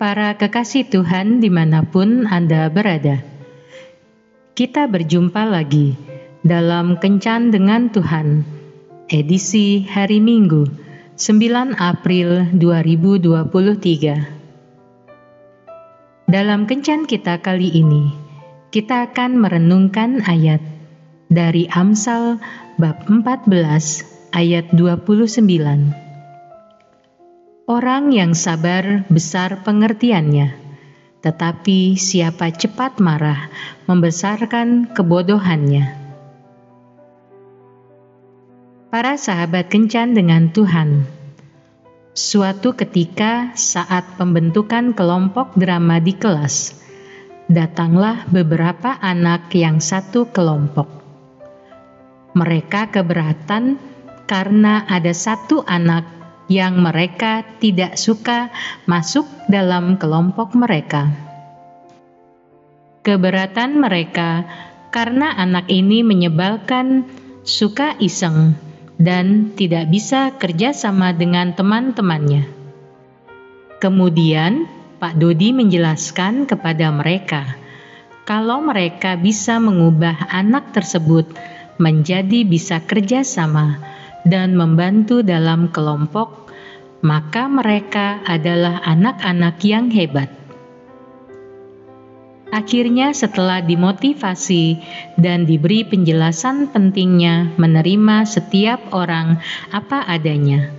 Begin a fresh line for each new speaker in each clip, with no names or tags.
Para kekasih Tuhan di mana pun Anda berada, kita berjumpa lagi dalam Kencan dengan Tuhan, edisi hari Minggu, 9 April 2023. Dalam Kencan kita kali ini, kita akan merenungkan ayat dari Amsal bab 14 ayat 29 Orang yang sabar besar pengertiannya, tetapi siapa cepat marah membesarkan kebodohannya. Para sahabat kencan dengan Tuhan. Suatu ketika saat pembentukan kelompok drama di kelas, datanglah beberapa anak yang satu kelompok. Mereka keberatan karena ada satu anak yang mereka tidak suka masuk dalam kelompok mereka. Keberatan mereka karena anak ini menyebalkan, suka iseng, dan tidak bisa kerjasama dengan teman-temannya. Kemudian, Pak Dodi menjelaskan kepada mereka kalau mereka bisa mengubah anak tersebut menjadi bisa kerjasama dan membantu dalam kelompok, maka mereka adalah anak-anak yang hebat. Akhirnya, setelah dimotivasi dan diberi penjelasan pentingnya menerima setiap orang apa adanya,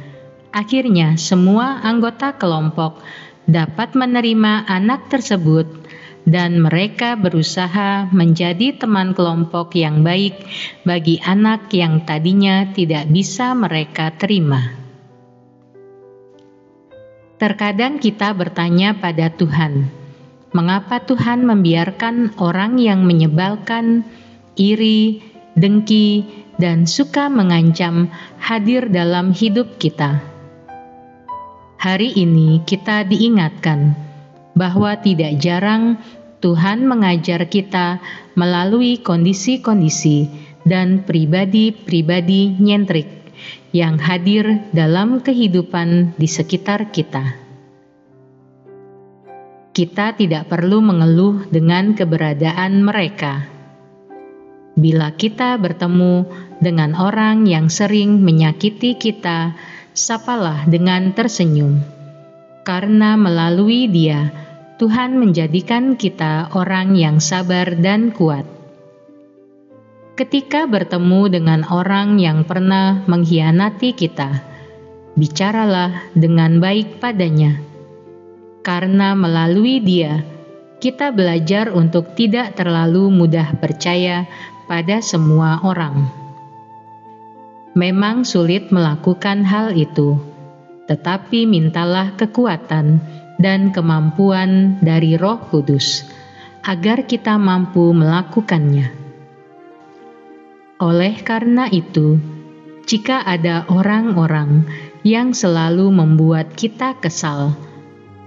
akhirnya semua anggota kelompok dapat menerima anak tersebut dan mereka berusaha menjadi teman kelompok yang baik bagi anak yang tadinya tidak bisa mereka terima. Terkadang kita bertanya pada Tuhan, mengapa Tuhan membiarkan orang yang menyebalkan, iri, dengki, dan suka mengancam hadir dalam hidup kita? Hari ini kita diingatkan bahwa tidak jarang Tuhan mengajar kita melalui kondisi-kondisi dan pribadi-pribadi nyentrik yang hadir dalam kehidupan di sekitar kita. Kita tidak perlu mengeluh dengan keberadaan mereka. Bila kita bertemu dengan orang yang sering menyakiti kita, sapalah dengan tersenyum karena melalui Dia Tuhan menjadikan kita orang yang sabar dan kuat. Ketika bertemu dengan orang yang pernah mengkhianati kita, bicaralah dengan baik padanya, karena melalui Dia kita belajar untuk tidak terlalu mudah percaya pada semua orang. Memang sulit melakukan hal itu tetapi mintalah kekuatan dan kemampuan dari Roh Kudus agar kita mampu melakukannya. Oleh karena itu, jika ada orang-orang yang selalu membuat kita kesal,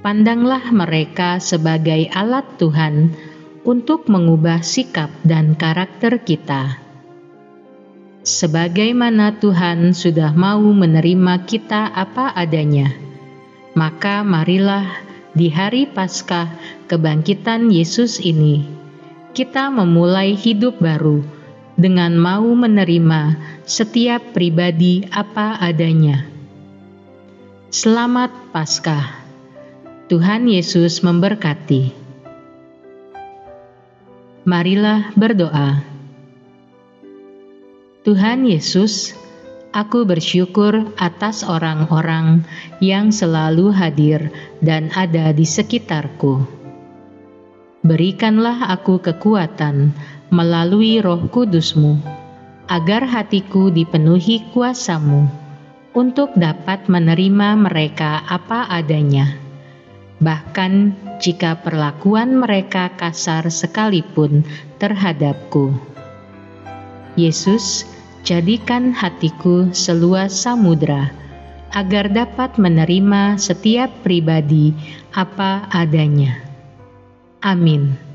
pandanglah mereka sebagai alat Tuhan untuk mengubah sikap dan karakter kita sebagaimana Tuhan sudah mau menerima kita apa adanya. Maka marilah di hari Paskah kebangkitan Yesus ini, kita memulai hidup baru dengan mau menerima setiap pribadi apa adanya. Selamat Paskah. Tuhan Yesus memberkati. Marilah berdoa. Tuhan Yesus, aku bersyukur atas orang-orang yang selalu hadir dan ada di sekitarku. Berikanlah aku kekuatan melalui roh kudusmu, agar hatiku dipenuhi kuasamu untuk dapat menerima mereka apa adanya. Bahkan jika perlakuan mereka kasar sekalipun terhadapku. Yesus, jadikan hatiku seluas samudra, agar dapat menerima setiap pribadi apa adanya. Amin.